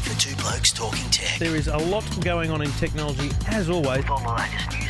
time for Two Blokes Talking Tech. There is a lot going on in technology, as always. All the latest news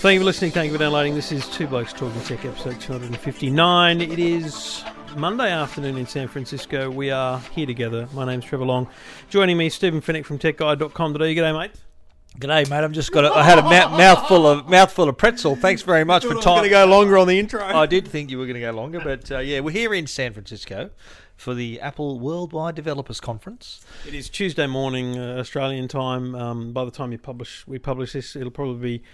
Thank you for listening. Thank you for downloading. This is Two Blokes Talking Tech, episode 259. It is Monday afternoon in San Francisco. We are here together. My name's Trevor Long. Joining me, Stephen Fennick from TechGuide.com.au. G'day, mate. G'day, mate. I've just got. A, I had a mouth, mouthful of mouthful of pretzel. Thanks very much for I'm time. going to go longer on the intro. I did think you were going to go longer, but uh, yeah, we're here in San Francisco for the Apple Worldwide Developers Conference. It is Tuesday morning, uh, Australian time. Um, by the time you publish, we publish this, it'll probably be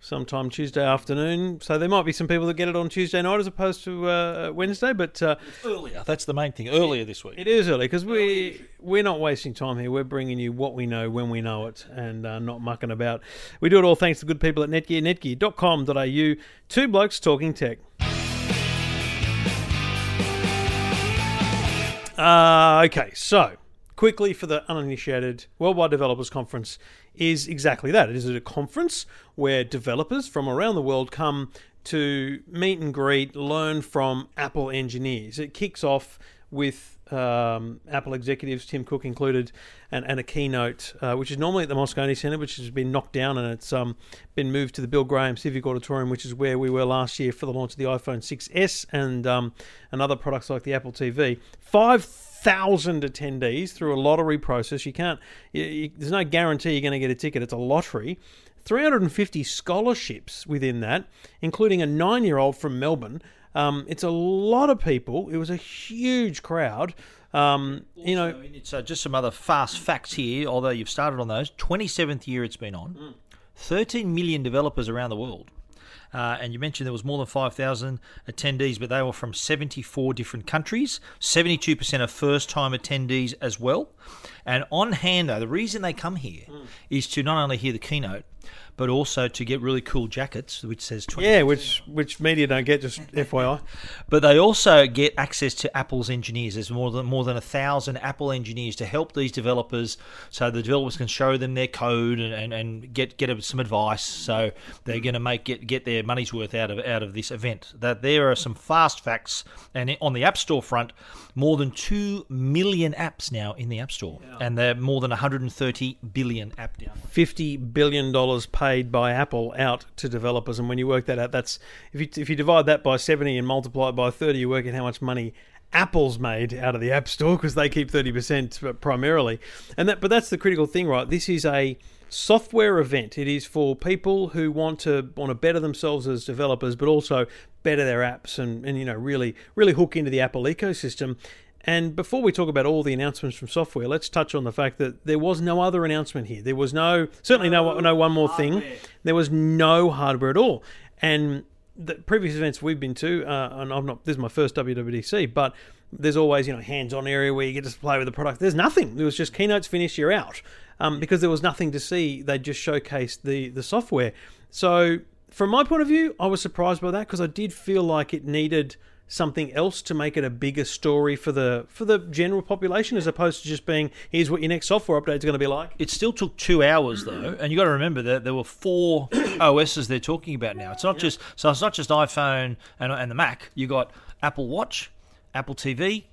sometime Tuesday afternoon. So there might be some people that get it on Tuesday night as opposed to uh, Wednesday, but uh, Earlier, that's the main thing. Earlier this week. it is early because we we're not wasting time here. We're bringing you what we know when we know it, and uh, not mucking about. We do it all thanks to good people at Netgear, netgear.com.au. Two blokes talking tech. Uh, okay, so quickly for the uninitiated, Worldwide Developers Conference is exactly that. It is a conference where developers from around the world come to meet and greet, learn from Apple engineers. It kicks off with um, Apple executives, Tim Cook included, and, and a keynote, uh, which is normally at the Moscone Centre, which has been knocked down and it's um, been moved to the Bill Graham Civic Auditorium, which is where we were last year for the launch of the iPhone 6S and um, and other products like the Apple TV. Five thousand attendees through a lottery process. You can't. You, you, there's no guarantee you're going to get a ticket. It's a lottery. 350 scholarships within that, including a nine-year-old from Melbourne. Um, it's a lot of people. It was a huge crowd. Um, you know, mean, it's uh, just some other fast facts here. Although you've started on those, 27th year it's been on. 13 million developers around the world. Uh, and you mentioned there was more than 5,000 attendees, but they were from 74 different countries. 72% are first-time attendees as well. And on hand, though, the reason they come here is to not only hear the keynote, but also to get really cool jackets, which says 20. yeah, which which media don't get. Just FYI. But they also get access to Apple's engineers. There's more than more than a thousand Apple engineers to help these developers, so the developers can show them their code and, and, and get get some advice. So they're going to make get get their money's worth out of out of this event. That there are some fast facts, and on the App Store front, more than two million apps now in the App Store, and they're more than 130 billion app downloads. fifty billion dollars paid by Apple out to developers, and when you work that out, that's if you if you divide that by seventy and multiply it by thirty, you work out how much money Apple's made out of the App Store because they keep thirty percent primarily, and that. But that's the critical thing, right? This is a software event. It is for people who want to want to better themselves as developers, but also better their apps and and you know really really hook into the Apple ecosystem. And before we talk about all the announcements from software, let's touch on the fact that there was no other announcement here. There was no, certainly no, no one more thing. There was no hardware at all. And the previous events we've been to, uh, and I'm not, this is my first WWDC, but there's always, you know, hands-on area where you get to play with the product. There's nothing. There was just keynotes finish, you're out. Um, because there was nothing to see. They just showcased the, the software. So from my point of view, I was surprised by that because I did feel like it needed something else to make it a bigger story for the for the general population as opposed to just being here's what your next software update is going to be like. It still took two hours though, and you got to remember that there were four OSs they're talking about now. It's not just so it's not just iPhone and, and the Mac. You got Apple Watch, Apple TV,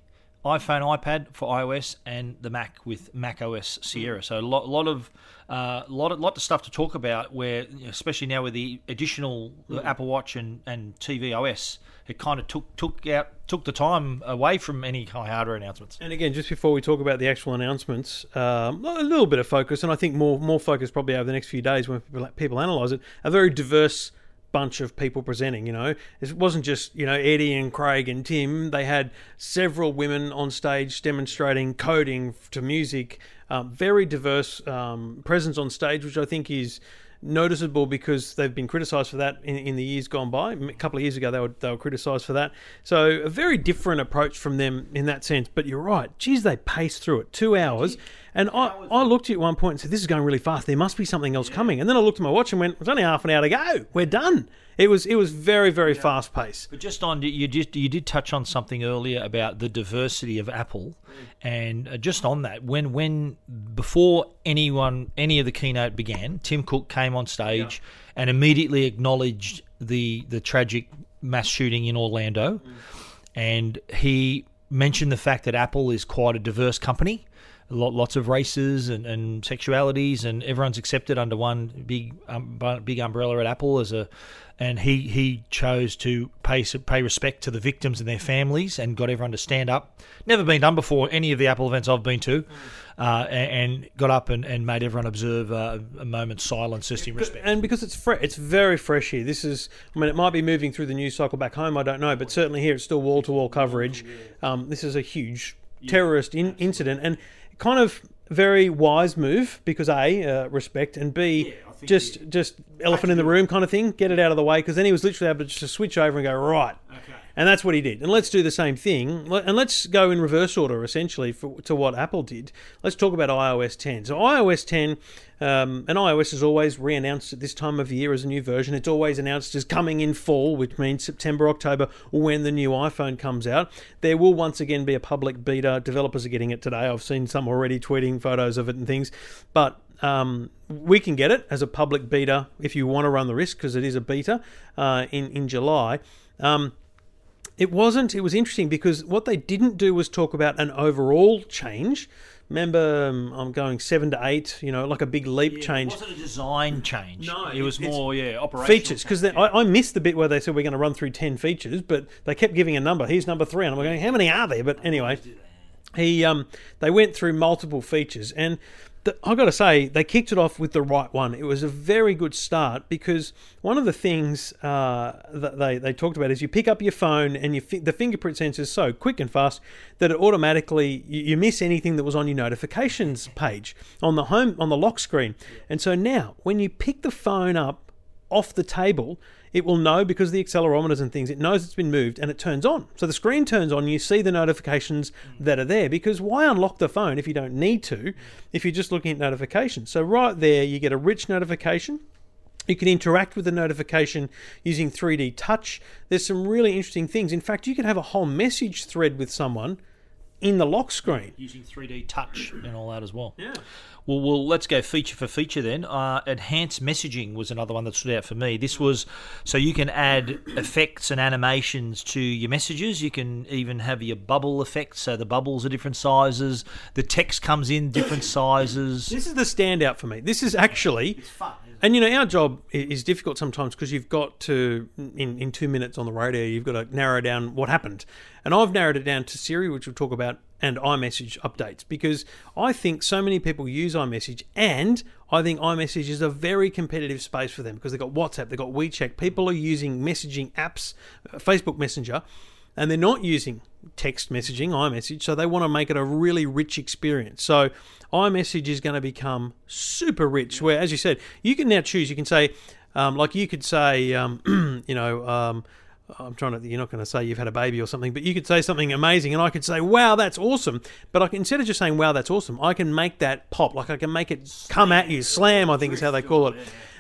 iPhone, iPad for iOS, and the Mac with Mac OS Sierra. So a lot, lot of uh, lot, of, lot of stuff to talk about. Where especially now with the additional the Apple Watch and, and TV OS, it kind of took took out took the time away from any high hardware announcements. And again, just before we talk about the actual announcements, um, a little bit of focus, and I think more more focus probably over the next few days when people, people analyse it. A very diverse bunch of people presenting. You know, it wasn't just you know Eddie and Craig and Tim. They had several women on stage demonstrating coding to music. Um, very diverse um, presence on stage, which I think is noticeable because they've been criticised for that in, in the years gone by. A couple of years ago, they were they were criticised for that. So a very different approach from them in that sense. But you're right. Geez, they paced through it. Two hours. And I, I looked at you at one point and said, "This is going really fast. There must be something else coming." And then I looked at my watch and went, "It's only half an hour to go. We're done." It was it was very very fast paced. But just on you just you did touch on something earlier about the diversity of Apple, and uh, just on that when when before anyone any of the keynote began, Tim Cook came on stage and immediately acknowledged the the tragic mass shooting in Orlando, and he mentioned the fact that Apple is quite a diverse company. Lot, lots of races and, and sexualities, and everyone's accepted under one big um, big umbrella at Apple as a. And he, he chose to pay pay respect to the victims and their families, and got everyone to stand up. Never been done before any of the Apple events I've been to, uh, and, and got up and, and made everyone observe uh, a moment's silence just in respect. And because it's fre- it's very fresh here. This is, I mean, it might be moving through the news cycle back home. I don't know, but certainly here it's still wall to wall coverage. Um, this is a huge terrorist in- incident, and kind of very wise move because a uh, respect and b just just elephant in the room kind of thing. Get it out of the way because then he was literally able to just switch over and go right. Okay. And that's what he did. And let's do the same thing. And let's go in reverse order, essentially, for, to what Apple did. Let's talk about iOS 10. So, iOS 10, um, and iOS is always re announced at this time of year as a new version. It's always announced as coming in fall, which means September, October, when the new iPhone comes out. There will once again be a public beta. Developers are getting it today. I've seen some already tweeting photos of it and things. But um, we can get it as a public beta if you want to run the risk because it is a beta uh, in, in July. Um, it wasn't. It was interesting because what they didn't do was talk about an overall change. Remember, um, I'm going seven to eight. You know, like a big leap change. It wasn't a design change. No, it was more yeah operational Features, because change, I, I missed the bit where they said we're going to run through ten features, but they kept giving a number. Here's number three, and I'm going, how many are there? But anyway, he um, they went through multiple features, and the, I got to say they kicked it off with the right one. It was a very good start because one of the things uh, that they, they talked about is you pick up your phone and you fi- the fingerprint sensor is so quick and fast that it automatically you, you miss anything that was on your notifications page on the home on the lock screen. And so now when you pick the phone up off the table, it will know because the accelerometers and things, it knows it's been moved and it turns on. So the screen turns on, you see the notifications that are there because why unlock the phone if you don't need to, if you're just looking at notifications? So right there, you get a rich notification. You can interact with the notification using 3D touch. There's some really interesting things. In fact, you can have a whole message thread with someone in the lock screen. using 3D touch and all that as well. Yeah. Well, well, let's go feature for feature then. Uh, enhanced messaging was another one that stood out for me. This was so you can add effects and animations to your messages. You can even have your bubble effects, so the bubbles are different sizes. The text comes in different sizes. This is the standout for me. This is actually, and you know, our job is difficult sometimes because you've got to, in, in two minutes on the radio, you've got to narrow down what happened. And I've narrowed it down to Siri, which we'll talk about, and iMessage updates because I think so many people use iMessage, and I think iMessage is a very competitive space for them because they've got WhatsApp, they've got WeChat. People are using messaging apps, uh, Facebook Messenger and they're not using text messaging, iMessage, so they want to make it a really rich experience. So iMessage is going to become super rich. Where, as you said, you can now choose. You can say, um, like you could say, um, you know. Um, I'm trying to. You're not going to say you've had a baby or something, but you could say something amazing, and I could say, "Wow, that's awesome." But I can, instead of just saying, "Wow, that's awesome," I can make that pop. Like I can make it come at you, slam. I think is how they call it.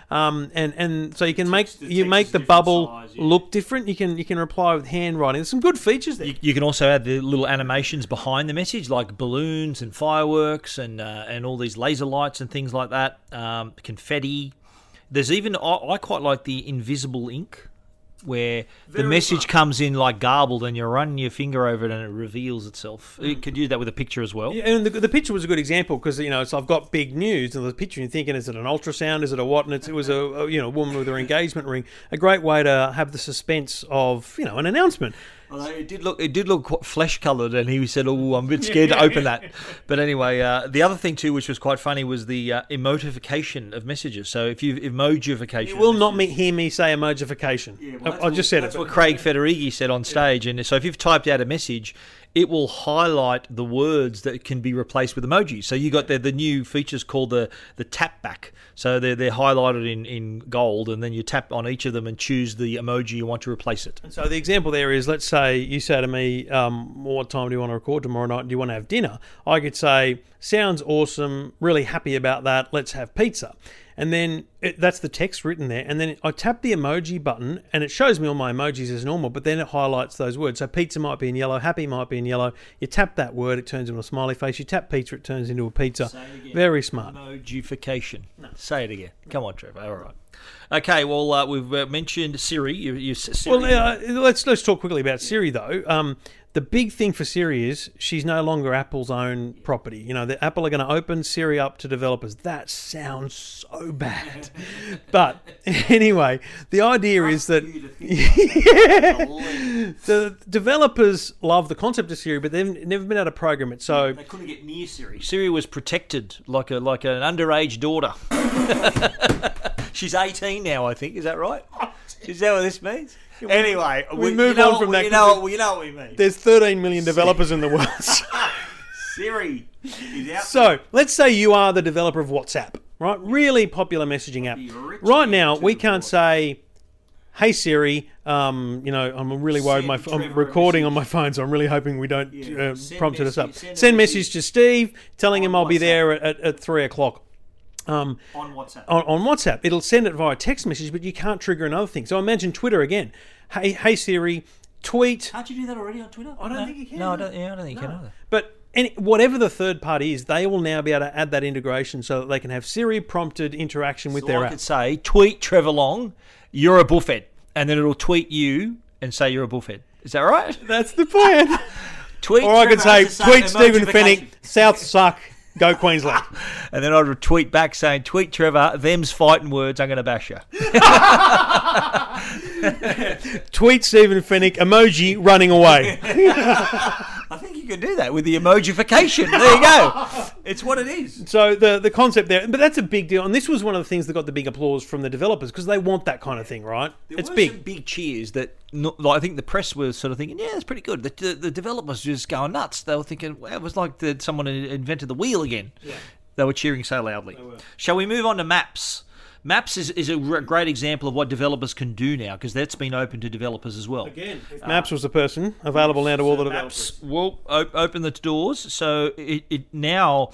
Um, and and so you can make the you make the bubble size, yeah. look different. You can you can reply with handwriting. There's some good features there. You, you can also add the little animations behind the message, like balloons and fireworks and uh, and all these laser lights and things like that. Um, confetti. There's even I, I quite like the invisible ink, where the message comes in like garbled, and you run your finger over it and it reveals itself. You mm. could do that with a picture as well. Yeah, and the, the picture was a good example because you know it's, I've got big news and the picture you're thinking is it an ultrasound? Is it a what? And it's, it was a, a you know woman with her engagement ring. A great way to have the suspense of you know an announcement Although it did look, it did look quite flesh coloured, and he said, "Oh, I'm a bit scared to open that." But anyway, uh, the other thing too, which was quite funny, was the uh, emotification of messages. So if you emojification, you will not me, hear me say emojification I, I just said That's it what Craig Federighi said on stage. And so if you've typed out a message, it will highlight the words that can be replaced with emojis. So you got the, the new features called the the tap back. So they're they're highlighted in, in gold, and then you tap on each of them and choose the emoji you want to replace it. And So the example there is, let's say you say to me, um, "What time do you want to record tomorrow night? Do you want to have dinner?" I could say, "Sounds awesome. Really happy about that. Let's have pizza." And then it, that's the text written there. And then I tap the emoji button, and it shows me all my emojis as normal. But then it highlights those words. So pizza might be in yellow, happy might be in yellow. You tap that word, it turns into a smiley face. You tap pizza, it turns into a pizza. Very smart. Emojification. Say it again. Come on, Trevor. All right. Okay. Well, uh, we've uh, mentioned Siri. You, you Siri. Well, uh, let's let's talk quickly about Siri though. Um, the big thing for Siri is she's no longer Apple's own property. You know, the Apple are going to open Siri up to developers. That sounds so bad. but anyway, the idea is that the developers love the concept of Siri, but they've never been able to program it. So They couldn't get near Siri. Siri was protected like a like an underage daughter. She's 18 now, I think. Is that right? Is that what this means? Anyway, we you move know on from we- that You know, what, you know what we mean. there's 13 million developers in the world. Siri is out. So let's say you are the developer of WhatsApp, right? Really popular messaging app. Right now, we can't say, "Hey Siri," um, you know, I'm really worried. My Send I'm recording on my phone, so I'm really hoping we don't uh, send prompt us up. send Send message message to Steve, telling him I'll be there at, at, at three o'clock. Um, on WhatsApp. on, on WhatsApp. It'll send it via text message, but you can't trigger another thing. So imagine Twitter again. Hey, hey Siri, tweet. Can't you do that already on Twitter? I don't no? think you can, No, I don't. Yeah, I don't think you can either. But any, whatever the third party is, they will now be able to add that integration so that they can have Siri prompted interaction with So their I app. could say, tweet Trevor Long, you're a buffet, and then it'll tweet you and say you're a buffet. Is that right? That's the plan. Tweet. or I could say, tweet Stephen emojification. Fennick, South suck, go Queensland. And then I'd tweet back saying, tweet Trevor, them's fighting words, I'm going to bash you. Tweet Stephen Fennick, emoji running away. I think you can do that with the emojification. There you go. It's what it is. So the the concept there, but that's a big deal, and this was one of the things that got the big applause from the developers because they want that kind of thing, right? it's were big. big cheers that no, like, I think the press was sort of thinking, yeah, it's pretty good. The, the, the developers were just going nuts. They were thinking, well, it was like the, someone had invented the wheel again. Yeah. They were cheering so loudly. Shall we move on to maps? Maps is, is a r- great example of what developers can do now because that's been open to developers as well. Again, if Maps was the person available now to all the developers. Maps will o- open the doors, so it, it now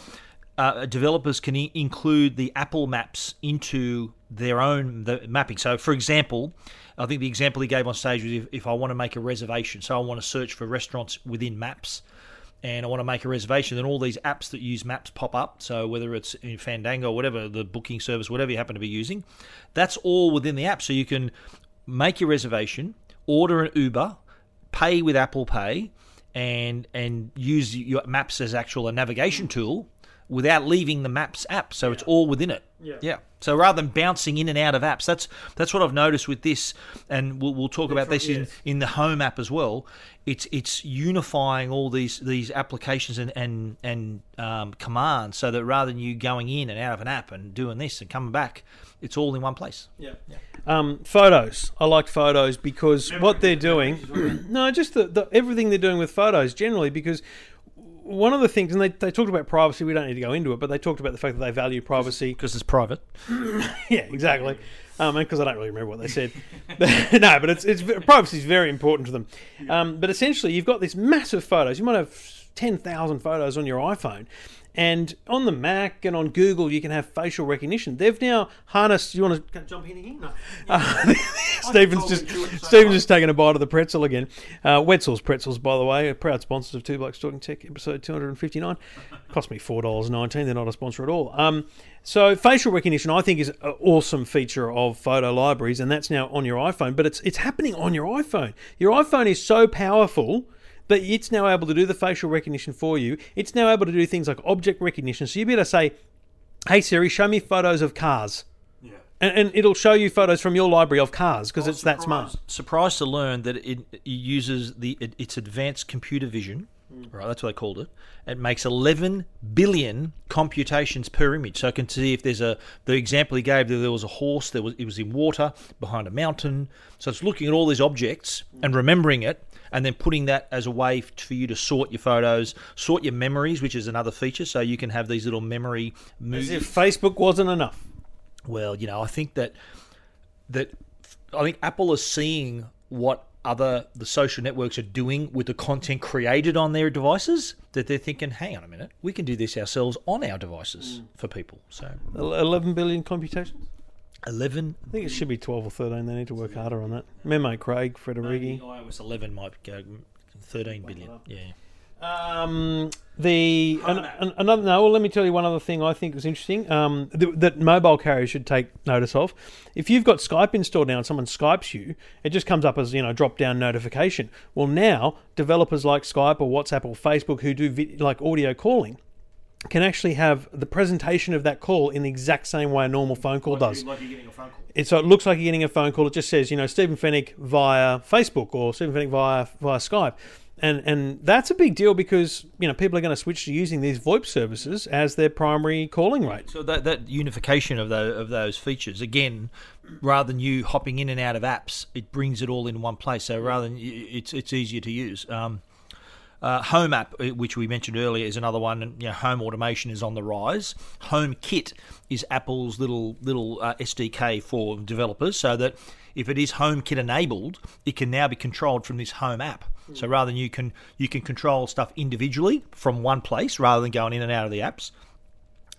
uh, developers can I- include the Apple Maps into their own the mapping. So, for example, I think the example he gave on stage was if, if I want to make a reservation, so I want to search for restaurants within Maps. And I want to make a reservation, then all these apps that use maps pop up. So whether it's in Fandango or whatever, the booking service, whatever you happen to be using, that's all within the app. So you can make your reservation, order an Uber, pay with Apple Pay, and and use your maps as actual a navigation tool without leaving the Maps app. So it's all within it. Yeah. Yeah. So rather than bouncing in and out of apps, that's that's what I've noticed with this, and we'll, we'll talk about this in, in the Home app as well. It's it's unifying all these these applications and and and um, commands, so that rather than you going in and out of an app and doing this and coming back, it's all in one place. Yeah. Um, photos. I like photos because what they're doing. no, just the, the everything they're doing with photos generally because one of the things, and they, they talked about privacy. We don't need to go into it, but they talked about the fact that they value privacy. Because it's private. Yeah, exactly. Um, and because I don't really remember what they said. no, but it's it's privacy is very important to them. Um, but essentially, you've got this massive photos. You might have ten thousand photos on your iPhone. And on the Mac and on Google, you can have facial recognition. They've now harnessed. You want to jump in here? No. Uh, Stephen's just Stephen's just taking a bite of the pretzel again. Uh, Wetzel's pretzels, by the way, are proud sponsors of Two Blokes Talking Tech, episode two hundred and fifty nine. Cost me four dollars nineteen. They're not a sponsor at all. Um, so facial recognition, I think, is an awesome feature of photo libraries, and that's now on your iPhone. But it's it's happening on your iPhone. Your iPhone is so powerful that it's now able to do the facial recognition for you. It's now able to do things like object recognition. So you'll be able to say, "Hey Siri, show me photos of cars," and, and it'll show you photos from your library of cars because oh, it's that smart. Surprised to learn that it, it uses the it, its advanced computer vision. Mm. Right, that's what they called it. It makes 11 billion computations per image, so I can see if there's a. The example he gave, that there was a horse, there was it was in water behind a mountain. So it's looking at all these objects and mm. remembering it, and then putting that as a way for you to sort your photos, sort your memories, which is another feature. So you can have these little memory As if Facebook wasn't enough. Well, you know, I think that that I think Apple is seeing what other the social networks are doing with the content created on their devices that they're thinking, hang on a minute, we can do this ourselves on our devices hmm. for people. So 11 billion computations? Eleven. I think it should be 12 or 13. They need to work harder on that. My mate Craig, Maybe Federighi. iOS eleven might go thirteen billion. Yeah. Um, the an, an, another no. Well, let me tell you one other thing I think was interesting. Um, th- that mobile carriers should take notice of. If you've got Skype installed now and someone Skypes you, it just comes up as you know drop down notification. Well, now developers like Skype or WhatsApp or Facebook who do vid- like audio calling can actually have the presentation of that call in the exact same way a normal phone call does. Like you're getting a phone call. It, so it looks like you're getting a phone call. It just says, you know, Stephen Fennick via Facebook or Stephen Fennick via via Skype, and and that's a big deal because you know people are going to switch to using these VoIP services as their primary calling rate. So that that unification of those of those features again, rather than you hopping in and out of apps, it brings it all in one place. So rather than it's it's easier to use. Um, uh, Home app, uh, which we mentioned earlier, is another one. And you know, home automation is on the rise. Home Kit is Apple's little little uh, SDK for developers, so that if it is Home Kit enabled, it can now be controlled from this Home app. So rather than you can you can control stuff individually from one place rather than going in and out of the apps.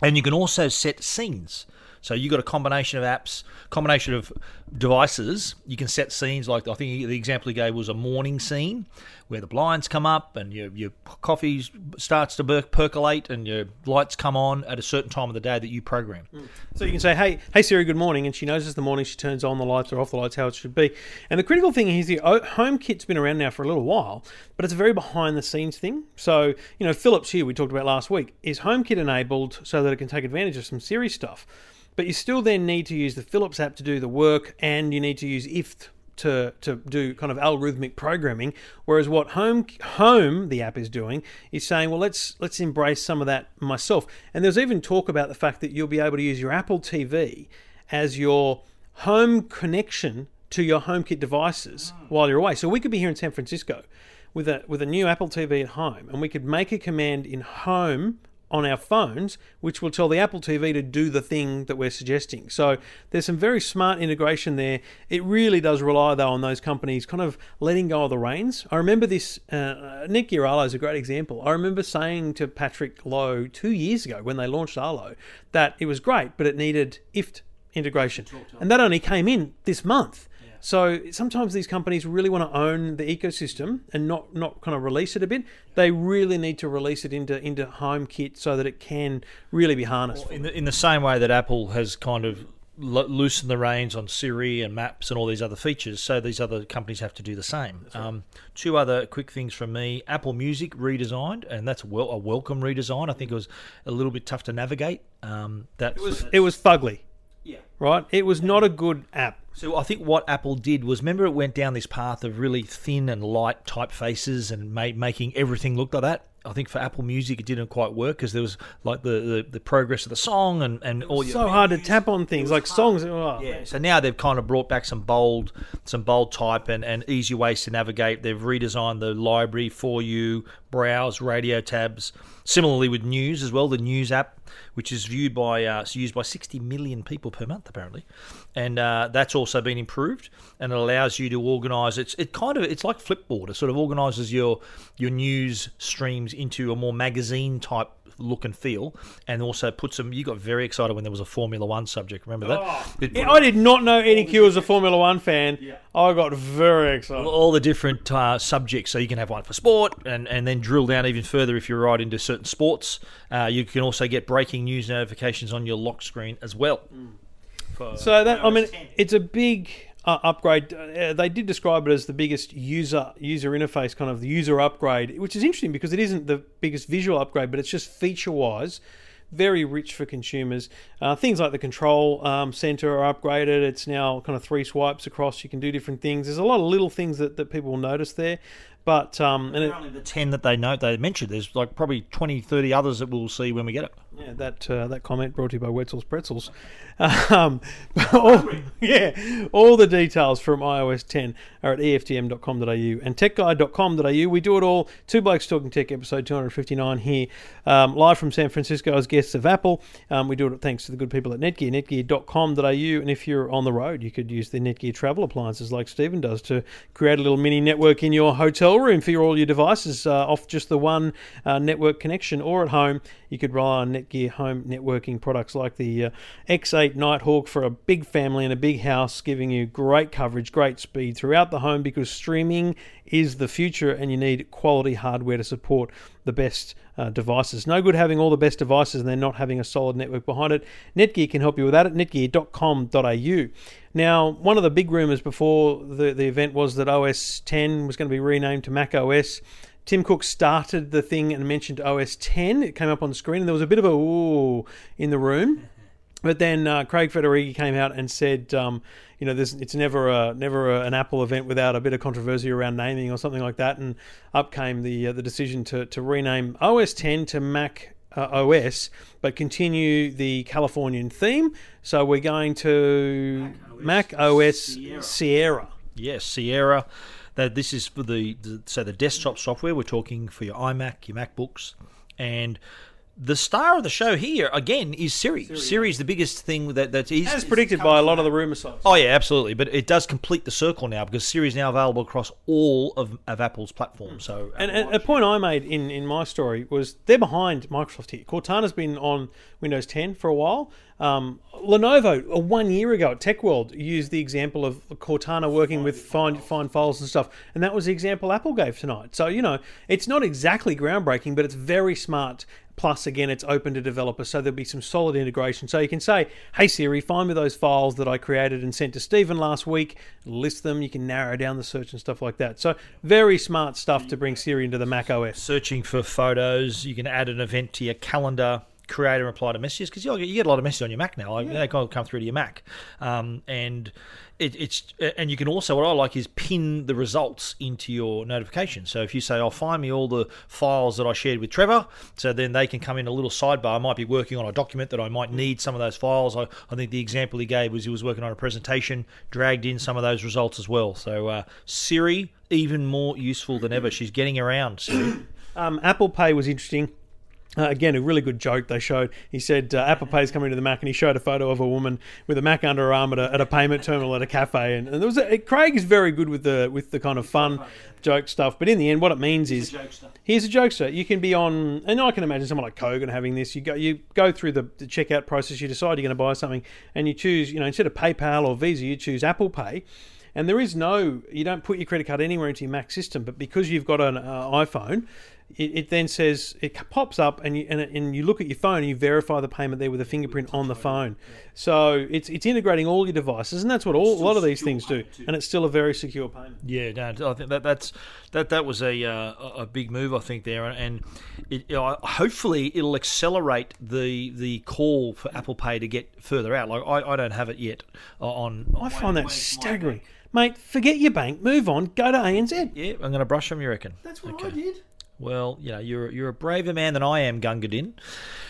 And you can also set scenes. So you've got a combination of apps, combination of devices. You can set scenes like I think the example he gave was a morning scene where the blinds come up and your your coffee starts to percolate and your lights come on at a certain time of the day that you program. Mm. So you can say, "Hey, hey Siri, good morning," and she knows it's the morning. She turns on the lights or off the lights, how it should be. And the critical thing is the oh, O- HomeKit's been around now for a little while, but it's a very behind the scenes thing. So you know, Philips Hue we talked about last week is HomeKit enabled so that it can take advantage of some Siri stuff, but you still then need to use the Philips app to do the work, and you need to use IFT to to do kind of algorithmic programming. Whereas what Home Home the app is doing is saying, well, let's let's embrace some of that myself. And there's even talk about the fact that you'll be able to use your Apple TV as your home connection to your HomeKit devices ah. while you're away. So we could be here in San Francisco with a with a new Apple TV at home, and we could make a command in Home on our phones, which will tell the Apple TV to do the thing that we're suggesting. So there's some very smart integration there. It really does rely though on those companies kind of letting go of the reins. I remember this. Uh, Netgear Arlo is a great example. I remember saying to Patrick Lowe two years ago when they launched Arlo that it was great, but it needed IFT integration, and that only came in this month. So sometimes these companies really want to own the ecosystem and not, not kind of release it a bit. They really need to release it into into HomeKit so that it can really be harnessed. In the, in the same way that Apple has kind of lo- loosened the reins on Siri and Maps and all these other features, so these other companies have to do the same. Um, two other quick things from me: Apple Music redesigned, and that's wel- a welcome redesign. I think it was a little bit tough to navigate. Um, that It was it was fugly, yeah. right? It was not a good app. So I think what Apple did was, remember, it went down this path of really thin and light typefaces and ma- making everything look like that. I think for Apple Music it didn't quite work because there was like the, the, the progress of the song and and all your So hard to tap on things like songs. Oh, Yeah. So now they've kind of brought back some bold, some bold type and, and easy ways to navigate. They've redesigned the library for you, browse, radio tabs. Similarly with news as well, the news app, which is viewed by uh, it's used by 60 million people per month apparently, and uh, that's also been improved and it allows you to organise. It's it kind of it's like Flipboard. It sort of organises your your news streams into a more magazine type look and feel, and also puts them. You got very excited when there was a Formula One subject. Remember that? It Yeah, I did not know Eddy Cue was a Formula One fan. I got very excited. all the different uh, subjects. So you can have one for sport, and, and then drill down even further if you're right into certain sports. Uh, you can also get breaking news notifications on your lock screen as well. For So that I mean, 10. it's a big uh, upgrade. Uh, they did describe it as the biggest user user interface kind of the user upgrade, which is interesting because it isn't the biggest visual upgrade, but it's just feature wise. Very rich for consumers. Uh, things like the control um, center are upgraded. It's now kind of three swipes across. You can do different things. There's a lot of little things that, that people will notice there. But um, and it, Only the 10 that they note they mentioned. There's like probably 20, 30 others that we'll see when we get it. Yeah, that uh, that comment brought to you by Wetzel's Pretzels. Um, all, yeah, all the details from iOS 10 are at EFTM.com.au and techguide.com.au. We do it all. Two Blokes Talking Tech, episode 259 here, um, live from San Francisco as guests of Apple. Um, we do it thanks to the good people at Netgear, netgear.com.au. And if you're on the road, you could use the Netgear travel appliances like Stephen does to create a little mini network in your hotel room for your, all your devices uh, off just the one uh, network connection or at home. You could rely on Netgear home networking products like the uh, X8 Nighthawk for a big family and a big house, giving you great coverage, great speed throughout the home because streaming is the future and you need quality hardware to support the best uh, devices. No good having all the best devices and then not having a solid network behind it. Netgear can help you with that at netgear.com.au. Now, one of the big rumours before the, the event was that OS 10 was going to be renamed to Mac OS. Tim Cook started the thing and mentioned OS 10. It came up on the screen, and there was a bit of a ooh in the room. But then uh, Craig Federighi came out and said, um, you know, it's never a, never a, an Apple event without a bit of controversy around naming or something like that. And up came the uh, the decision to, to rename OS 10 to Mac uh, OS, but continue the Californian theme. So we're going to Mac OS, Sierra. Yes, Sierra. That this is for the, the so the desktop software. We're talking for your iMac, your MacBooks, and the star of the show here again is Siri. Siri is the biggest thing that that is As predicted by a lot of the rumor sites. Oh yeah, absolutely. But it does complete the circle now because Siri is now available across all of, of Apple's platforms. So And, and a point I made in, in my story was they're behind Microsoft here. Cortana's been on Windows 10 for a while. Um, Lenovo, uh, one year ago at Tech World, used the example of Cortana working with find, find files and stuff. And that was the example Apple gave tonight. So, you know, it's not exactly groundbreaking, but it's very smart. Plus, again, it's open to developers, so there'll be some solid integration. So you can say, "Hey Siri, find me those files that I created and sent to Stephen last week. List them. You can narrow down the search and stuff like that. So very smart stuff to bring Siri into the Mac OS. searching for photos, you can add an event to your calendar. Create and reply to messages because you get a lot of messages on your Mac now. Like, They kind of come through to your Mac, um, and it, it's and you can also what I like is pin the results into your notification. So if you say, "I'll find me all the files that I shared with Trevor," so then they can come in a little sidebar. I might be working on a document that I might need some of those files. I, I think the example he gave was he was working on a presentation, dragged in some of those results as well. So uh, Siri even more useful than ever. She's getting around. Siri. Um, Apple Pay was interesting. Uh, again, a really good joke they showed. He said uh, Apple Pay's coming to the Mac, and he showed a photo of a woman with a Mac under her arm at a, at a payment terminal at a cafe. And, and there was a, Craig is very good with the with the kind of fun joke stuff. But in the end, what it means is here's a jokester. You can be on, and I can imagine someone like Kogan having this. You go you go through the, the checkout process. You decide you're going to buy something, and you choose, you know, instead of PayPal or Visa, you choose Apple Pay. And there is no, you don't put your credit card anywhere into your Mac system, but because you've got an uh, iPhone, it, it then says it pops up and you and, it, and you look at your phone and you verify the payment there with a fingerprint on the phone. So it's it's integrating all your devices, and that's what all, a lot of these things do, and it's still a very secure payment. Yeah, no, I think that that's that that was a uh, a big move, I think there, and it, you know, hopefully it'll accelerate the the call for Apple Pay to get further out. Like I, I don't have it yet on. I find that staggering, mate. Forget your bank, move on, go to ANZ. Yeah, I'm going to brush them. You reckon? That's what I Okay. did. Well, you know, you're you're a braver man than I am, Gunga Din.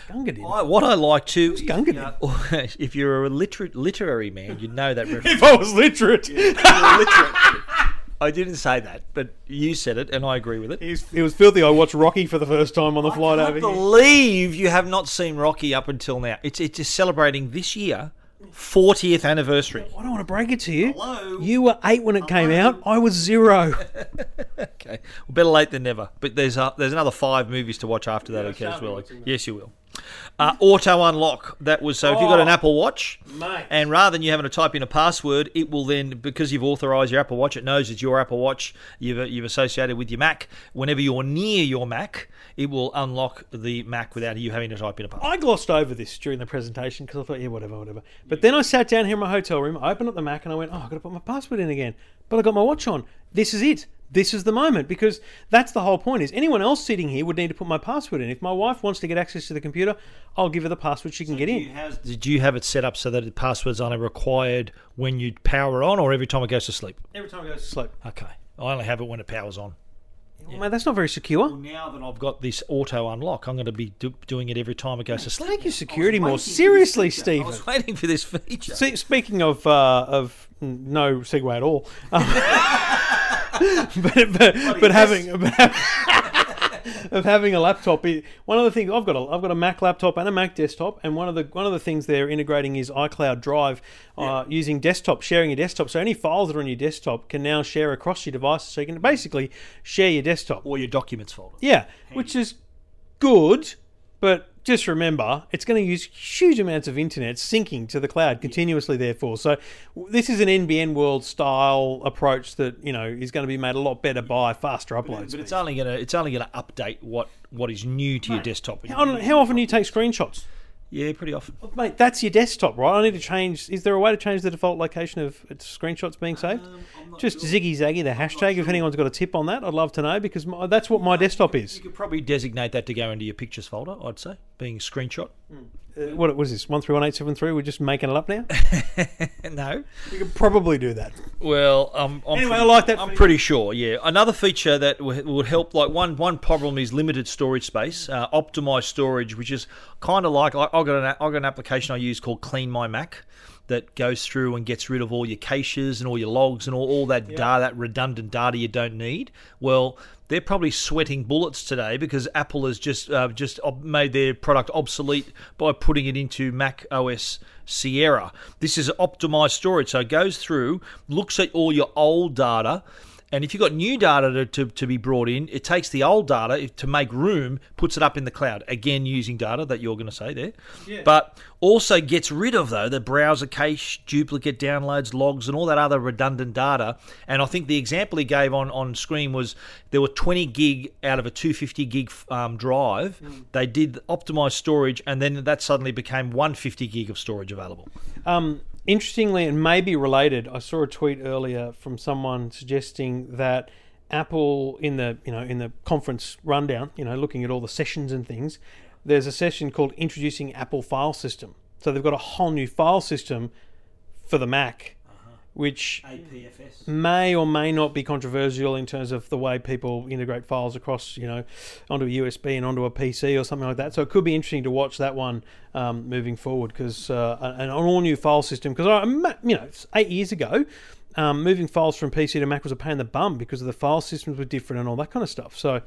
Gunga did. I, what I like to, Gunga Din? if you're a liter- literary man, you'd know that reference. If I was literate, I didn't say that, but you said it, and I agree with it. it, was, it was filthy. I watched Rocky for the first time on the flight over can't here. believe you have not seen Rocky up until now. It's it's just celebrating this year, 40th anniversary. I don't want to break it to you. You were eight when it came out. I was zero. Okay, well, better late than never. But there's uh, there's another five movies to watch after that. Okay, as well. Yes, you will. Uh, auto unlock. That was so. If you've got an Oh. Apple Watch, Mate. and rather than you having to type in a password, it will then because you've authorized your Apple Watch, it knows it's your Apple Watch. You've you've associated with your Mac. Whenever you're near your Mac, it will unlock the Mac without you having to type in a password. I glossed over this during the presentation because I thought, yeah, whatever, whatever. But then I sat down here in my hotel room, I opened up the Mac, and I went, oh, I've got to put my password in again. But I got my watch on. This is it. This is the moment because that's the whole point. Is anyone else sitting here would need to put my password in. If my wife wants to get access to the computer, I'll give her the password she can get in. Did you have it set up so that the password's only required when you power on, or every time it goes to sleep? Every time it goes to sleep. Okay, I only have it when it powers on. Well, mate, that's not very secure. Now that I've got this auto unlock, I'm going to be do- doing it every time it goes to sleep. Take your security more seriously, Steve. I was waiting for this feature. See, speaking of uh, of no segue at all, um, but but, but having but having- of having a laptop, one of the things I've got a I've got a Mac laptop and a Mac desktop, and one of the one of the things they're integrating is iCloud Drive uh, using desktop sharing your desktop. So any files that are on your desktop can now share across your devices. So you can basically share your desktop. Or your documents folder. Yeah, which is good, but just remember it's going to use huge amounts of internet syncing to the cloud continuously. Therefore, so this is an NBN world style approach that you know is going to be made a lot better by faster uploads. But it's only going to it's only going to update what what is new to your desktop. how, how often do you take screenshots? Yeah, pretty often. Mate, that's your desktop, right? I need to change. Is there a way to change the default location of uh, screenshots being saved? Just ziggy zaggy the hashtag. If anyone's got a tip on that, I'd love to know because my, that's what my desktop is. You could probably designate that to go into your pictures folder. I'd say being a screenshot. Uh, what was this? One three one eight seven three. We're just making it up now. no. You could probably do that. Well, um, I'm Anyway, pretty, I like that I'm feature. pretty sure. Yeah, another feature that w- would help. Like one one problem is limited storage space. Uh, optimized storage, which is kind of like I- I've got an I've got an application I use called Clean My Mac that goes through and gets rid of all your caches and all your logs and all, all that data, that redundant data you don't need. Well, they're probably sweating bullets today because Apple has just uh, just made their product obsolete by putting it into Mac OS Sierra. This is optimized storage, so it goes through, looks at all your old data. And if you've got new data to, to, to be brought in, it takes the old data to make room, puts it up in the cloud. Again, using data that you're going to say there. But also gets rid of, though, the browser cache, duplicate downloads, logs, and all that other redundant data. And I think the example he gave on, on screen was there were 20 gig out of a 250 gig um, drive. They did optimized storage, and then that suddenly became 150 gig of storage available. Um, interestingly, and maybe related, I saw a tweet earlier from someone suggesting that Apple in the you know in the conference rundown, you know, looking at all the sessions and things, there's a session called introducing Apple File System. So they've got a whole new file system for the Mac, which APFS. may or may not be controversial in terms of the way people integrate files across, you know, onto a USB and onto a PC or something like that. So it could be interesting to watch that one um, moving forward because uh, an an all new file system. Because I, you know, it's eight years ago, um, moving files from PC to Mac was a pain in the bum because of the file systems were different and all that kind of stuff. So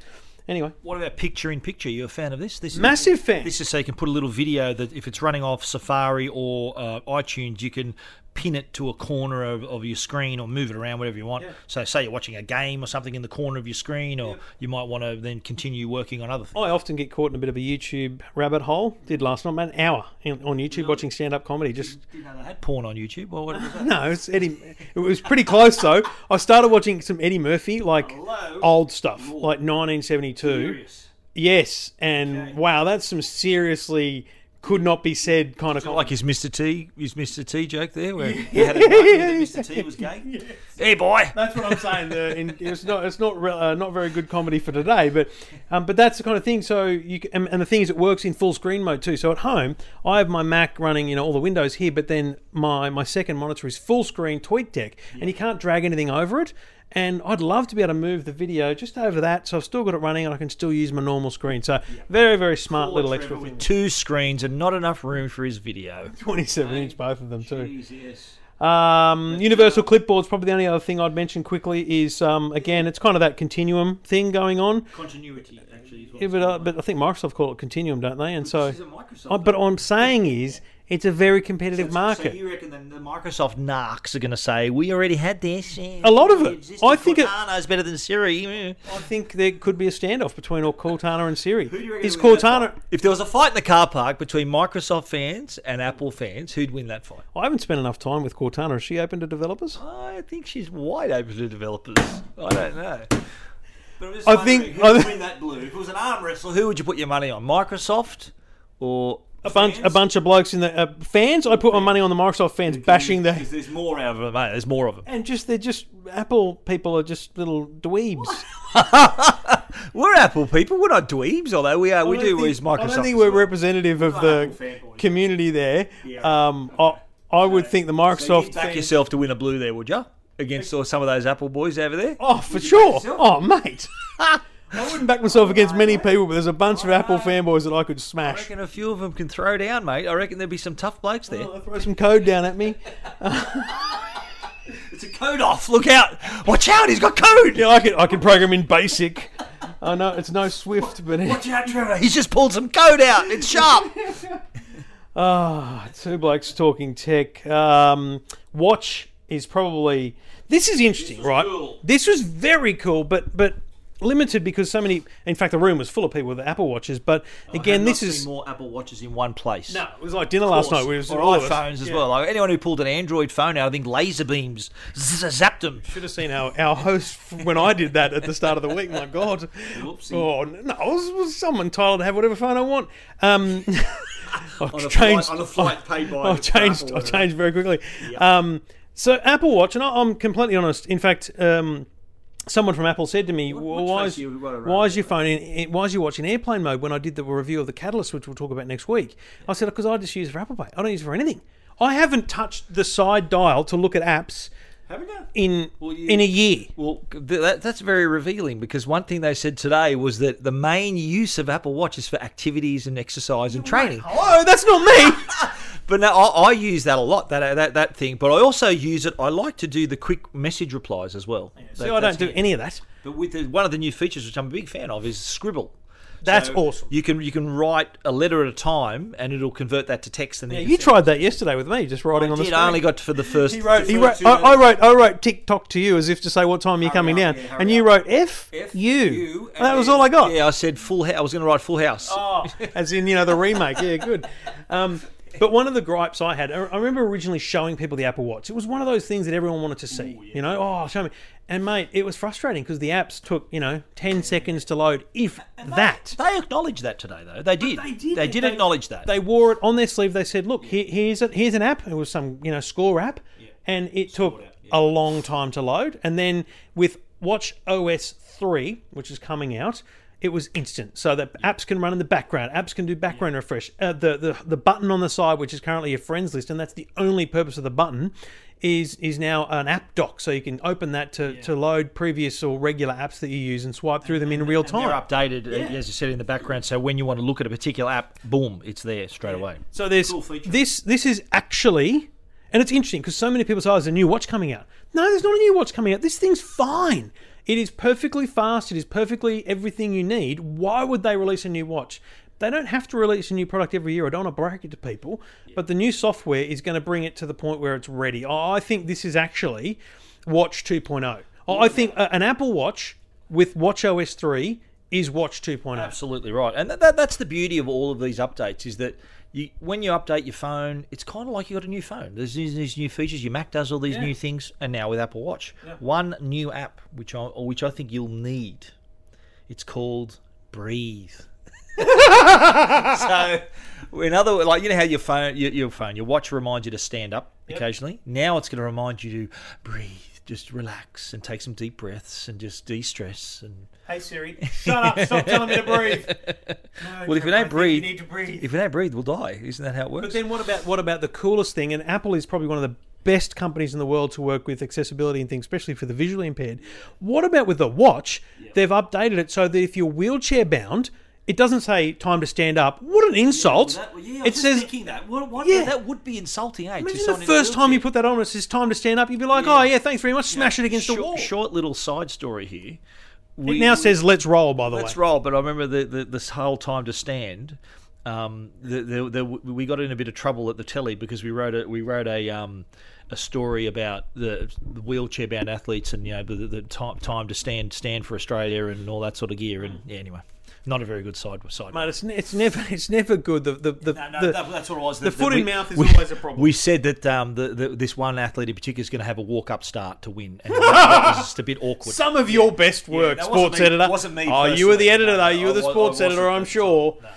anyway, What about picture in picture? You a fan of this? This is massive fan. This is so you can put a little video that if it's running off Safari or uh, iTunes, you can pin it to a corner of, of your screen or move it around whatever you want. So, say you're watching a game or something in the corner of your screen, or you might want to then continue working on other things. I often get caught in a bit of a YouTube rabbit hole. Did last night, about an hour in, on YouTube watching stand up comedy. Just know they had porn on YouTube. Or what? No, it's Eddie. It was pretty close though. I started watching some Eddie Murphy, like old stuff, like 1972. Yes, and wow, that's some seriously could not be said kind of. Like his Mr. T, his Mr. T joke there, where he had a that Mr. T was gay. Hey, boy. That's what I'm saying. The, in, it's not it's not re- uh, not very good comedy for today, but um, but that's the kind of thing. So you c- and, and the thing is, it works in full screen mode too. So at home, I have my Mac running, you know, all the windows here, but then my my second monitor is full screen Tweet TweetDeck, and you can't drag anything over it. And I'd love to be able to move the video just over that, so I've still got it running, and I can still use my normal screen. So very very smart little extra thing. Two screens and not enough room for his video. 27 inch both of them too. yes. Um, Universal Clipboard's probably the only other thing I'd mention quickly is um, again it's kind of that continuum thing going on. Continuity, actually. Is what Yeah, but, uh, but I think Microsoft call it continuum, don't they? And so, Microsoft. uh, but what I'm saying is it's a very competitive market. So you reckon the, the Microsoft narcs are going to say we already had this? A lot of it. I think it- Cortana's better than Siri. eh." I think there could be a standoff between Cortana and Siri. Who do you reckon Is would win that Cortana? If there was a fight in the car park between Microsoft fans and Apple fans, who'd win that fight? I haven't spent enough time with Cortana. Is she open to developers? I think she's wide open to developers. I don't know. But I'm just I think- who would win that blue. If it was an arm wrestle, who would you put your money on? Microsoft or A bunch, a bunch of blokes in the uh, fans. I put my money on the Microsoft fans bashing the. There's more out of them, mate. There's more of them. And just they're just Apple people are just little dweebs. We're Apple people. We're not dweebs, although we are. We I do don't use Microsoft. I don't think we're well. representative of the Apple fanboys. community there. Um, I, I would think the Microsoft. You'd back fans- yourself to win a blue there, would you? against all- some of those Apple boys over there? Oh, for sure. Oh, mate. I wouldn't back myself against many people, but there's a bunch of Apple fanboys that I could smash. I smash. reckon a few of them can throw down, mate. I reckon there'd be some tough blokes there. They'll throw some code down at me. It's a code off. Look out! Watch out! He's got code. Yeah, I can I could program in BASIC. I know it's no Swift, but Watch out, Trevor! He's just pulled some code out. It's sharp. Ah, two blokes talking tech. Um, watch is probably this is interesting, right? This was very cool, but but limited because so many. In fact, the room was full of people with Apple watches. But again, this is more Apple watches in one place. no. It was like dinner last night. We was or all iPhones as well. Like anyone who pulled an Android phone out, I think laser beams zapped them. Should have seen our, our host when I did that at the start of the week. My God. Whoopsie. Oh no! I was, was someone entitled to have whatever phone I want. Um, I've a changed. flight- on a flight paid by I've changed. I've changed very quickly. Um, so Apple Watch, and I- I'm completely honest. In fact, um, someone from Apple said to me, "Well, "Why is, you why is your phone in, in? Why is your watch in airplane mode?" When I did the review of the Catalyst, which we'll talk about next week, I said, "Because I just use it for Apple Pay. I don't use it for anything. I haven't touched the side dial to look at apps Haven't you? in Well, you- in a year." Well, that, that's very revealing because one thing they said today was that the main use of Apple Watch is for activities and exercise and training. Oh, that's not me. But now I, I use that a lot. That that that thing. But I also use it. I like to do the quick message replies as well. See, That- I don't do handy. any of that. But with the, one of the new features, which I'm a big fan of, is Scribble. That's So awesome. You can you can write a letter at a time, and it'll convert that to text. And then Yeah, you tried that yesterday with me, just writing it. on the Did. screen. I only got for the first. He wrote. the He wrote. I, I wrote. I wrote TikTok to you as if to say what time are you're coming up, down, yeah, and you up. wrote F, F, you. you, And that was all I got. Yeah, I said full. House. I was going to write Full House. Oh, as in you know the remake. Yeah, good. Um, but one of the gripes I had, I remember originally showing people the Apple Watch. It was one of those things that everyone wanted to see. You know, oh, show me. And mate, it was frustrating because the apps took you know ten seconds to load, if that. They acknowledged that today, though. They did. they did. They did They- acknowledge that. They wore it on their sleeve. They said, "Look, here, here's a, here's an app. It was some you know score app, and it took a long time to load. And then with Watch OS three, which is coming out, it was instant. So that apps can run in the background. Apps can do background refresh. Uh, the the the button on the side, which is currently a friends list, and that's the only purpose of the button. Is, is now an app dock, so you can open that to, to load previous or regular apps that you use and swipe through them in real time. They're updated, uh, as you said, in the background. So when you want to look at a particular app, boom, it's there straight away. So there's Cool this. This is actually, and it's interesting because so many people say, "Oh, there's a new watch coming out." No, there's not a new watch coming out. This thing's fine. It is perfectly fast. It is perfectly everything you need. Why would they release a new watch? They don't have to release a new product every year. I don't want to break it to people, but the new software is going to bring it to the point where it's ready. I think this is actually Watch 2.0. I think an Apple Watch with Watch OS 3 is Watch oh. 2.0. Absolutely right, and that, that, that's the beauty of all of these updates is that you, when you update your phone, it's kind of like you got a new phone. There's these, these new features. Your Mac does all these new things, and now with Apple Watch, one new app which I or which I think you'll need. It's called Breathe. so, in other words, like you know how your phone, your, your phone, your watch reminds you to stand up occasionally. Now it's going to remind you to breathe, just relax and take some deep breaths and just de-stress and Hey Siri, shut up! Stop telling me to breathe. Well, if you don't breathe, you need to breathe. if you don't breathe, we'll die. Isn't that how it works? But then what about what about the coolest thing? And Apple is probably one of the best companies in the world to work with accessibility and things, especially for the visually impaired. What about with the watch? They've updated it so that if you're wheelchair bound, it doesn't say time to stand up. What an insult! it says. that. What, what, Yeah. that would be insulting, eh? to Imagine someone the first time you put that on, it says time to stand up. You'd be like, "Oh yeah, thanks very much." Smash it against the short, wall. Short little side story here. It We, now says "Let's roll." By the way. let's roll. But I remember the, the this whole time to stand. Um, the, the, the, we got in a bit of trouble at the telly because we wrote a we wrote a um, a story about the, the wheelchair bound athletes and you know the, the time time to stand stand for Australia and all that sort of gear and yeah, anyway, not a very good side side. mate, it's, it's never it's never good. The the, the, the that's what I was. the foot in mouth is we, always a problem. We said that um, the, the, this one athlete in particular is going to have a walk up start to win, and that was just a bit awkward. Some of your best work, that wasn't sports me- editor. wasn't me Oh, you were the editor, No, though. You were the wa- sports editor, I'm sure. No,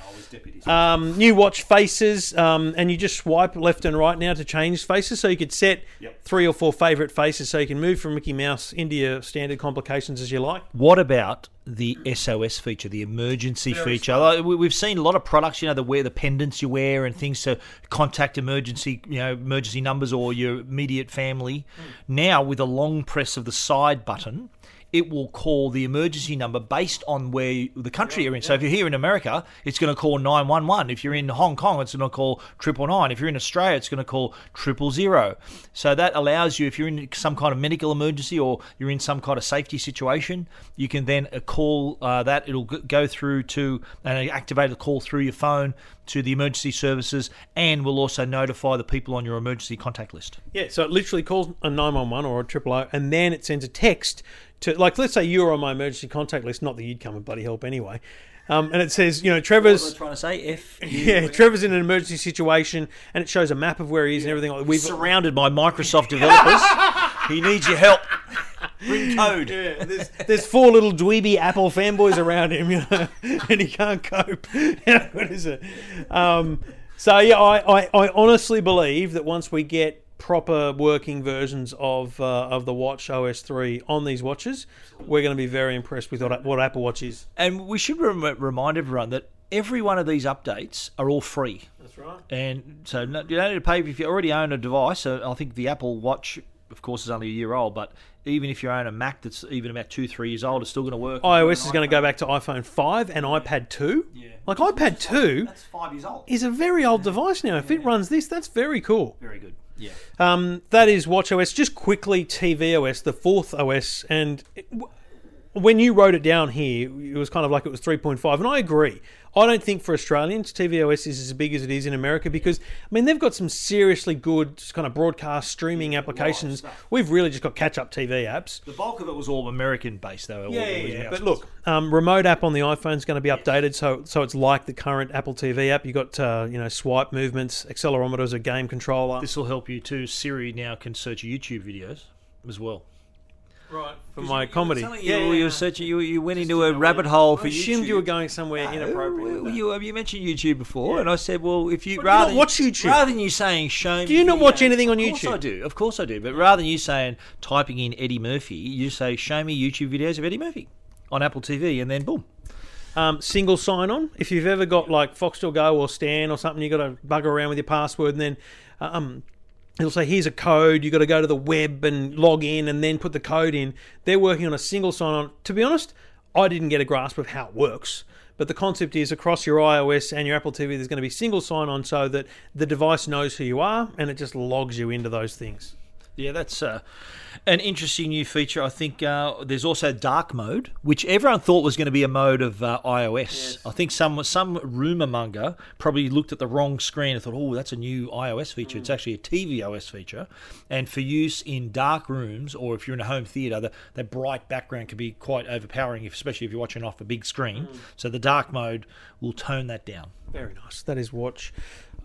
I Um, new watch faces, um, and you just swipe left and right now to change faces. So you could set three or four favourite faces, so you can move from Mickey Mouse into your standard complications as you like. What about the SOS feature, the emergency feature? Like, we- We've seen a lot of products, you know, the wear the pendants you wear and things to contact emergency, you know, emergency numbers or your immediate family. Now, with a long press of the side button. It will call the emergency number based on where the country you're in. So if you're here in America, it's going to call 911. If you're in Hong Kong, it's going to call triple nine. If you're in Australia, it's going to call triple zero. So that allows you, if you're in some kind of medical emergency or you're in some kind of safety situation, you can then uh, call uh, that. It'll go through to and activate a call through your phone to the emergency services, and will also notify the people on your emergency contact list. Yeah, so it literally calls a 911 or a triple O, and then it sends a text to, like, let's say you're on my emergency contact list, not that you'd come and bloody help anyway. Um, and it says, you know, Trevor's. trying to say? F. Yeah, Trevor's in an emergency situation, and it shows a map of where he is and everything. Like we've surrounded by Microsoft developers. he needs your help. Bring code. Yeah, there's, there's four little dweeby Apple fanboys around him, you know, and he can't cope. What is it? Um, so yeah, I, I, I honestly believe that once we get proper working versions of uh, of the Watch OS three on these watches, we're going to be very impressed with what, what Apple Watch is. And we should rem- remind everyone that every one of these updates are all free. That's right. And so no, you don't need to pay if you already own a device. So I think the Apple Watch, of course, is only a year old, but even if you own a Mac that's even about two, three years old, it's still going to work. iOS is going to go back to iPhone five and iPad two. Yeah. Like iPad two That's five years old. is a very old device now. If it runs this, that's very cool. Very good. Yeah. Um, that is WatchOS. Just quickly, tvOS, the fourth OS, and when you wrote it down here, it was kind of like it was 3.5, and I agree. I don't think for Australians tvOS is as big as it is in America because I mean they've got some seriously good kind of broadcast streaming applications. We've really just got catch-up TV apps. The bulk of it was all American based, though. all these mouse But look, um, remote app on the iPhone is going to be updated, so so it's like the current Apple TV app. You've got uh, you know swipe movements, accelerometers, a game controller. this will help you too. Siri now can search YouTube videos as well. Right for my comedy. Yeah, you were searching. You, you went into a rabbit hole for I assumed YouTube. you were going somewhere inappropriate. with Well, that. you, you mentioned YouTube before, Yeah. and I said, well, if you But rather you not watch YouTube? rather than you saying show me, Do you not videos- watch anything on Of course YouTube? I do. Of course I do. But rather than you saying typing in Eddie Murphy, you say show me YouTube videos of Eddie Murphy on Apple TV, and then boom. Um, single sign on. If you've ever got like Foxtel Go or Stan or something, you got to bugger around with your password, and then um, it'll say, "Here's a code." you've got to go to the web and log in, and then put the code in. They're working on a single sign on. To be honest, I didn't get a grasp of how it works. But the concept is across your iOS and your Apple TV, there's going to be single sign on so that the device knows who you are and it just logs you into those things. Yeah, that's uh, an interesting new feature. I think uh, there's also dark mode, which everyone thought was going to be a mode of uh, iOS. I think some some rumor monger probably looked at the wrong screen and thought, "Oh, that's a new iOS feature." It's actually a tvOS feature, and for use in dark rooms or if you're in a home theater, the, that bright background can be quite overpowering, if, especially if you're watching off a big screen. So the dark mode will tone that down. Very nice. That is Watch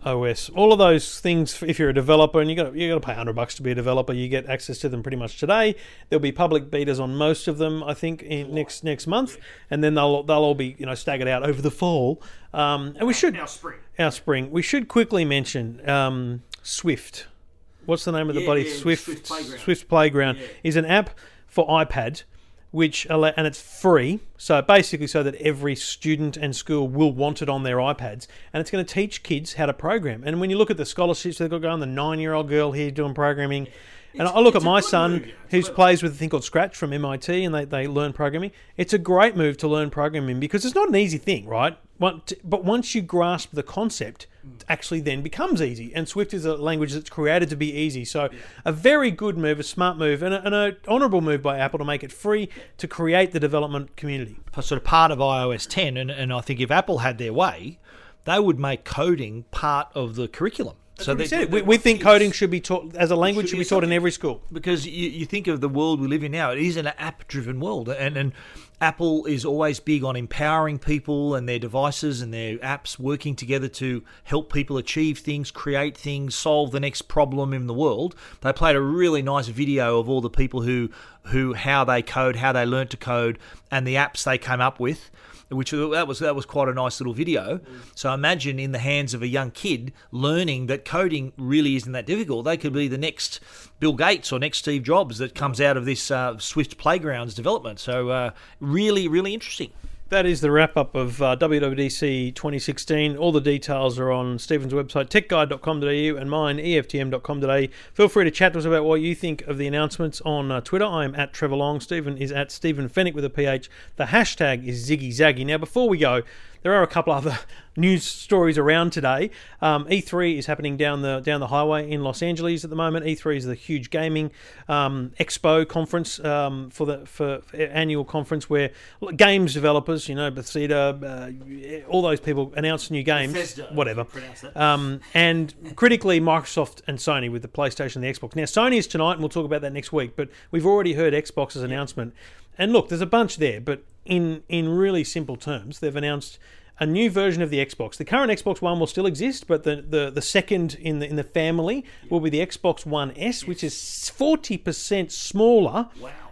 OS. All of those things. If you're a developer and you got you got to pay hundred bucks to be a developer, you get access to them pretty much today. There'll be public betas on most of them, I think, in next next month, and then they'll they'll all be you know staggered out over the fall. Um, and we should our spring. our spring. We should quickly mention um, Swift. What's the name of the Yeah, bloody yeah, Swift Swift Playground. Swift Playground is an app for iPad, which and it's free. So basically, so that every student and school will want it on their iPads, and it's going to teach kids how to program. And when you look at the scholarships they've got going, the nine-year-old girl here doing programming. And I look at my son, who plays with a thing called Scratch from MIT, and they, they learn programming. It's a great move to learn programming because it's not an easy thing, right? But but once you grasp the concept, it actually then becomes easy. And Swift is a language that's created to be easy. So a very good move, a smart move, and an honourable move by Apple to make it free to create the development community. sort of part of iOS 10, and, and I think if Apple had their way, they would make coding part of the curriculum. So We, they- said we, we think coding should be taught as a language should should be be taught in every school. because you, you think of the world we live in now, it is an app-driven world, and and Apple is always big on empowering people and their devices and their apps working together to help people achieve things, create things, solve the next problem in the world. They played a really nice video of all the people who who how they code, how they learnt to code, and the apps they came up with. Which that was that was quite a nice little video. So imagine in the hands of a young kid learning that coding really isn't that difficult. They could be the next Bill Gates or next Steve Jobs that comes out of this uh, Swift Playgrounds development. So uh, really, really interesting. That is the wrap up of uh, WWDC 2016. All the details are on Stephen's website, techguide.com.au, and mine, EFTM.com.au. Feel free to chat to us about what you think of the announcements on uh, Twitter. I am at Trevor Long. Stephen is at Stephen Fennick with a PH. The hashtag is Ziggy Zaggy. Now, before we go, there are a couple other news stories around today. Um, E3 is happening down the down the highway in Los Angeles at the moment. E3 is the huge gaming um, expo conference um, for the for, for annual conference where games developers, you know, Bethesda, uh, all those people announce new games, Bethesda, whatever. if you pronounce that. Um, and critically, Microsoft and Sony with the PlayStation and the Xbox. Now, Sony is tonight, and we'll talk about that next week. But we've already heard Xbox's announcement. And look, there's a bunch there, but in in really simple terms, they've announced a new version of the Xbox. The current Xbox One will still exist, but the, the, the second in the in the family will be the Xbox One S, which is forty percent smaller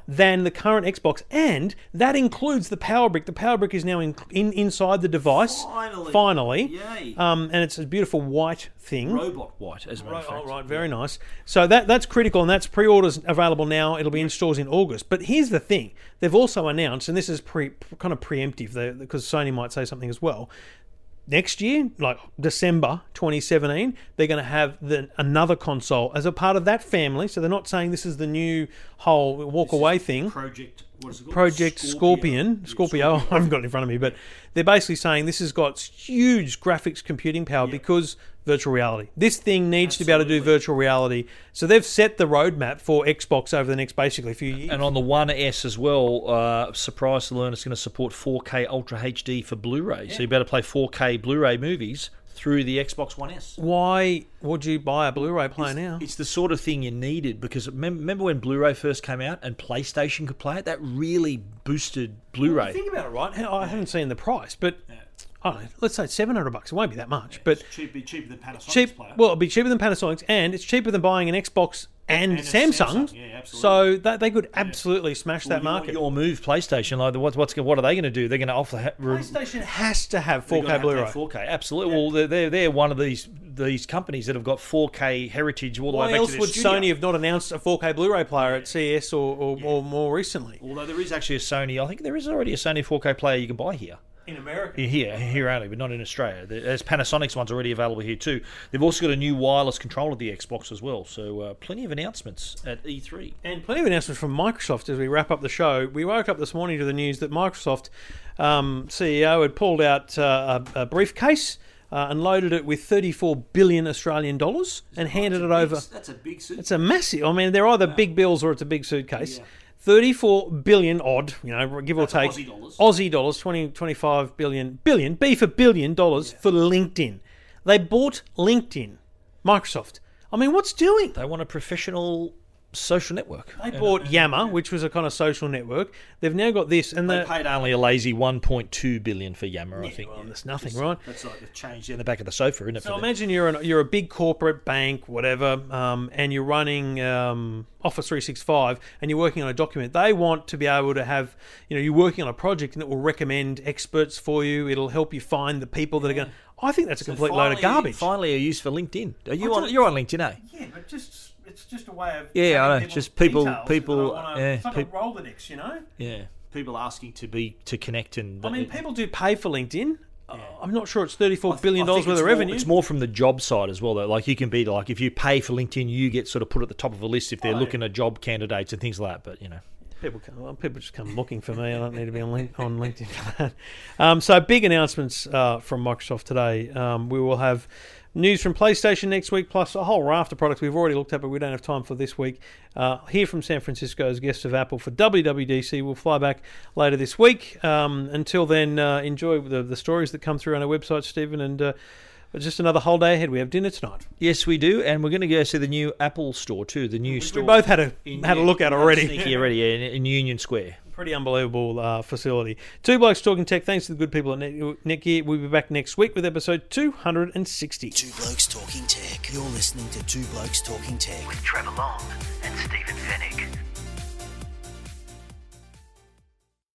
than the current Xbox, and that includes the power brick. The power brick is now in, in inside the device. Finally. Finally. Yay. Um, and it's a beautiful white thing. Robot white, as a matter of fact. right, very nice. So that that's critical, and that's pre-orders available now. It'll be in stores in August. But here's the thing: they've also announced, and this is pre kind of preemptive, because Sony might say something as well. Next year, like December 2017, they're going to have the, another console as a part of that family. So they're not saying this is the new whole walk away thing. Project, what is it called? Project Scorpion, Scorpio. I haven't got it in front of me, but they're basically saying this has got huge graphics computing power because virtual reality. This thing needs to be able to do virtual reality. So they've set the roadmap for Xbox over the next basically few years. And on the One S as well, uh, surprised to learn it's going to support 4K Ultra HD for Blu-ray. So you better play 4K Blu-ray movies through the Xbox One S. Why would you buy a Blu-ray player now? It's the sort of thing you needed because remem- remember when Blu-ray first came out and PlayStation could play it? That really boosted Blu-ray. Think about it, right? I haven't seen the price, but I don't know. Let's say seven hundred bucks. It won't be that much, but cheaper, cheaper than Panasonic cheap. Well, it'll be cheaper than Panasonic's, and it's cheaper than buying an Xbox and, And a Samsung. Samsung, yeah, absolutely. So that they could absolutely smash that market. Your move, PlayStation. Like, what, what's what are they going to do? They're going to offer ha- re- PlayStation has to have they're 4K gonna have to Blu-ray. have 4K. Absolutely. Well, they're, they're they're one of these these companies that have got 4K heritage all the way Why back else to their would studio. Sony have not announced a 4K Blu-ray player at CES or, or, or more recently? Although there is actually a Sony, I think there is already a Sony 4K player you can buy here. In America. Here, here only, but not in Australia. There's Panasonic's one's already available here too. They've also got a new wireless control of the Xbox as well. So uh, plenty of announcements at E E3. And plenty of announcements from Microsoft as we wrap up the show. We woke up this morning to the news that Microsoft um, CEO had pulled out uh, a, a briefcase uh, and loaded it with 34 billion Australian dollars and handed it over. That's a big suit. It's a massive. I mean, they're either big bills or it's a big suitcase. 34 billion odd, you know, give or take. Aussie dollars. Aussie dollars, 20, 25 billion, billion, B for billion dollars for LinkedIn. They bought LinkedIn, Microsoft. I mean, what's doing? They want a professional social network. They bought Yammer, which was a kind of social network. They've now got this, and They the, paid only a lazy 1.2 billion for Yammer, I think. well, that's nothing, right? That's like the change in the back of the sofa, isn't it? So for them? imagine you're an, you're a big corporate bank, whatever, um, and you're running um, Office 365, and you're working on a document. They want to be able to have, you know, you're working on a project, and it will recommend experts for you. It'll help you find the people that are going. to... I think that's a complete load of garbage. Finally, a use for LinkedIn. Are you on? You're on LinkedIn, eh? Yeah, but just it's just a way of Yeah, I know, having just people- people- that I wanna- yeah, it's like peop- a Rolodex, you know. Yeah. People asking to be to connect and. I mean, people do pay for LinkedIn. Uh, I'm not sure it's 34 billion I dollars worth it's of more- revenue. It's more from the job side as well, though. Like you can be like, if you pay for LinkedIn, you get sort of put at the top of a list if they're Oh, yeah. looking at job candidates and things like that. But you know, People come, well, people just come looking for me. I don't need to be on, link, on LinkedIn for that. Um, so big announcements uh, from Microsoft today. Um, we will have news from PlayStation next week, plus a whole raft of products we've already looked at, but we don't have time for this week. Uh, hear from San Francisco as guests of Apple for WWDC. We'll fly back later this week. Um, until then, uh, enjoy the, the stories that come through on our website, Stephen, and. Uh, just another whole day ahead. We have dinner tonight. yes, we do, and we're going to go see the new Apple store too. The new store. We both had a in- had a look at already. Already, yeah, in, in Union Square. Pretty unbelievable uh, facility. Two blokes talking tech. Thanks to the good people at Net- Netgear. We'll be back next week with episode 260. Two Blokes Talking Tech. You're listening to Two Blokes Talking Tech. With Trevor Long and Stephen Fennick.